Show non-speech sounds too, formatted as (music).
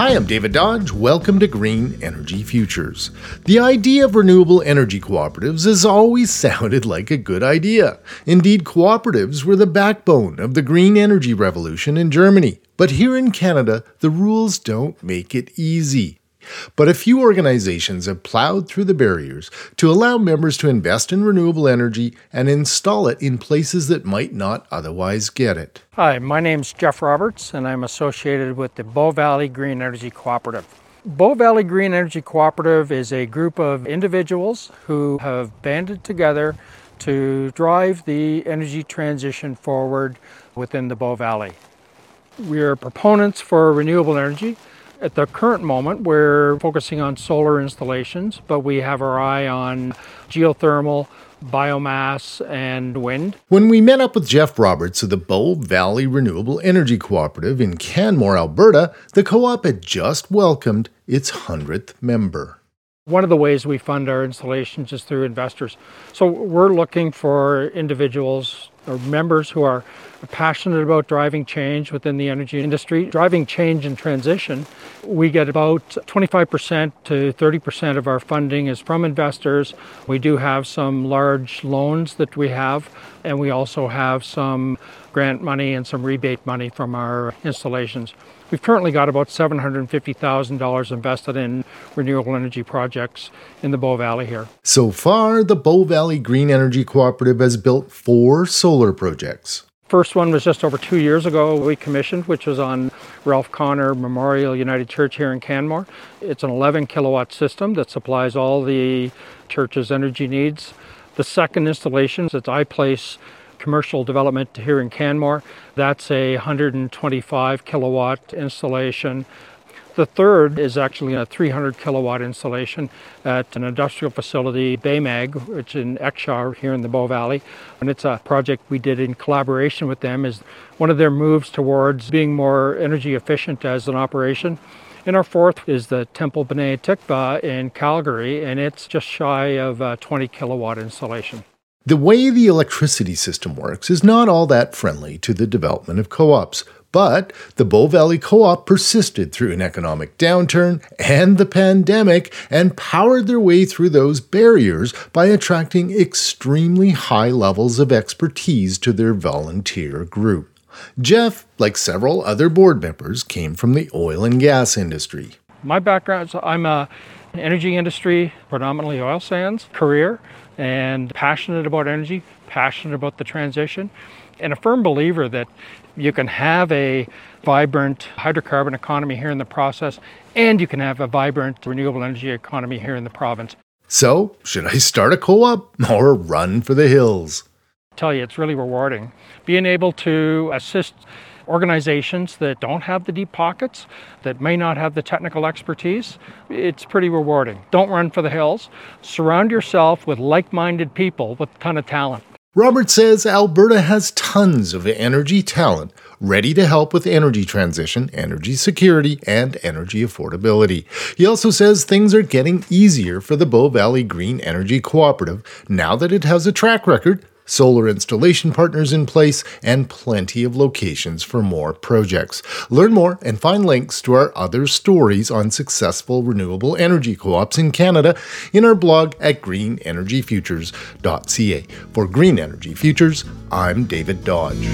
Hi, I'm David Dodge. Welcome to Green Energy Futures. The idea of renewable energy cooperatives has always (laughs) sounded like a good idea. Indeed, cooperatives were the backbone of the green energy revolution in Germany. But here in Canada, the rules don't make it easy. But a few organizations have plowed through the barriers to allow members to invest in renewable energy and install it in places that might not otherwise get it. Hi, my name is Jeff Roberts, and I'm associated with the Bow Valley Green Energy Cooperative. Bow Valley Green Energy Cooperative is a group of individuals who have banded together to drive the energy transition forward within the Bow Valley. We are proponents for renewable energy at the current moment, we're focusing on solar installations, but we have our eye on geothermal, biomass, and wind. When we met up with Jeff Roberts of the Bow Valley Renewable Energy Cooperative in Canmore, Alberta, the co op had just welcomed its 100th member. One of the ways we fund our installations is through investors. So we're looking for individuals or members who are passionate about driving change within the energy industry, driving change and transition. We get about 25% to 30% of our funding is from investors. We do have some large loans that we have, and we also have some grant money and some rebate money from our installations. We've currently got about $750,000 invested in renewable energy projects in the Bow Valley here. So far, the Bow Valley Green Energy Cooperative has built four solar projects. First one was just over two years ago we commissioned, which was on Ralph Connor Memorial United Church here in Canmore. It's an 11 kilowatt system that supplies all the church's energy needs. The second installation is at iPlace commercial development here in Canmore. That's a 125 kilowatt installation. The third is actually a 300 kilowatt installation at an industrial facility, Baymag, which is in Exshaw here in the Bow Valley. And it's a project we did in collaboration with them is one of their moves towards being more energy efficient as an operation. And our fourth is the Temple B'nai Tikva in Calgary, and it's just shy of a 20 kilowatt installation. The way the electricity system works is not all that friendly to the development of co ops, but the Bow Valley Co op persisted through an economic downturn and the pandemic and powered their way through those barriers by attracting extremely high levels of expertise to their volunteer group. Jeff, like several other board members, came from the oil and gas industry. My background is I'm a energy industry, predominantly oil sands career and passionate about energy, passionate about the transition, and a firm believer that you can have a vibrant hydrocarbon economy here in the process and you can have a vibrant renewable energy economy here in the province. So, should I start a co op or run for the hills? I tell you, it's really rewarding. Being able to assist organizations that don't have the deep pockets, that may not have the technical expertise, it's pretty rewarding. Don't run for the hills. Surround yourself with like minded people with a ton of talent. Robert says Alberta has tons of energy talent ready to help with energy transition, energy security, and energy affordability. He also says things are getting easier for the Bow Valley Green Energy Cooperative now that it has a track record solar installation partners in place, and plenty of locations for more projects. Learn more and find links to our other stories on successful renewable energy co ops in Canada in our blog at greenenergyfutures.ca. For Green Energy Futures, I'm David Dodge.